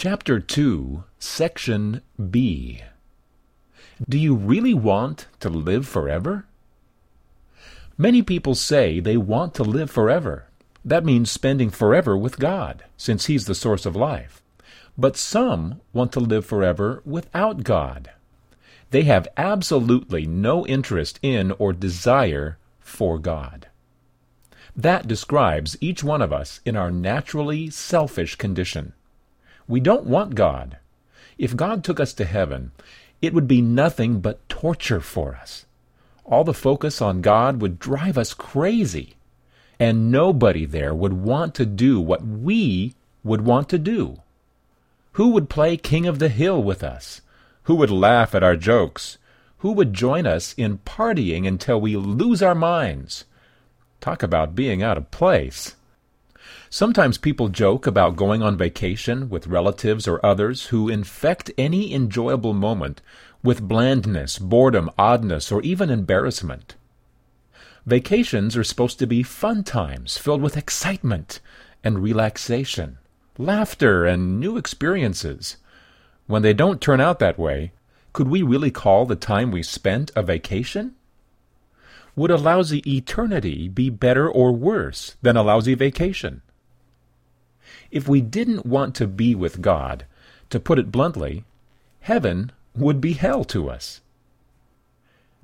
Chapter 2, Section B. Do you really want to live forever? Many people say they want to live forever. That means spending forever with God, since He's the source of life. But some want to live forever without God. They have absolutely no interest in or desire for God. That describes each one of us in our naturally selfish condition. We don't want God. If God took us to heaven, it would be nothing but torture for us. All the focus on God would drive us crazy. And nobody there would want to do what we would want to do. Who would play King of the Hill with us? Who would laugh at our jokes? Who would join us in partying until we lose our minds? Talk about being out of place. Sometimes people joke about going on vacation with relatives or others who infect any enjoyable moment with blandness, boredom, oddness, or even embarrassment. Vacations are supposed to be fun times filled with excitement and relaxation, laughter, and new experiences. When they don't turn out that way, could we really call the time we spent a vacation? Would a lousy eternity be better or worse than a lousy vacation? If we didn't want to be with God, to put it bluntly, heaven would be hell to us.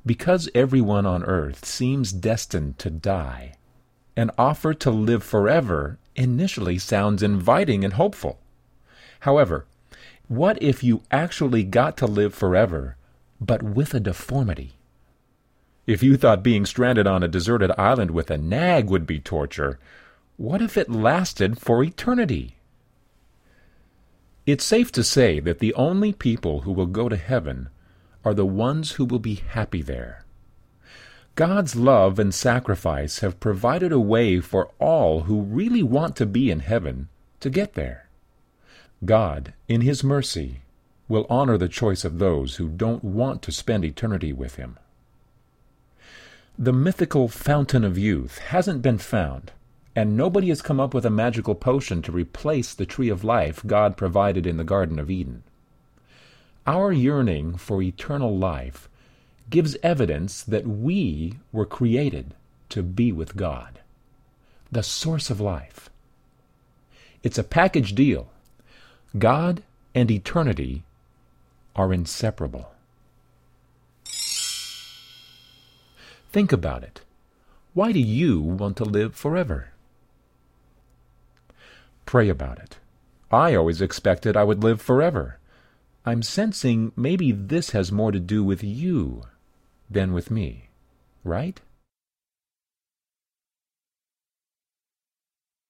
Because everyone on earth seems destined to die, an offer to live forever initially sounds inviting and hopeful. However, what if you actually got to live forever, but with a deformity? If you thought being stranded on a deserted island with a nag would be torture, what if it lasted for eternity? It's safe to say that the only people who will go to heaven are the ones who will be happy there. God's love and sacrifice have provided a way for all who really want to be in heaven to get there. God, in His mercy, will honor the choice of those who don't want to spend eternity with Him. The mythical fountain of youth hasn't been found and nobody has come up with a magical potion to replace the tree of life God provided in the Garden of Eden. Our yearning for eternal life gives evidence that we were created to be with God, the source of life. It's a package deal. God and eternity are inseparable. Think about it. Why do you want to live forever? Pray about it. I always expected I would live forever. I'm sensing maybe this has more to do with you than with me, right?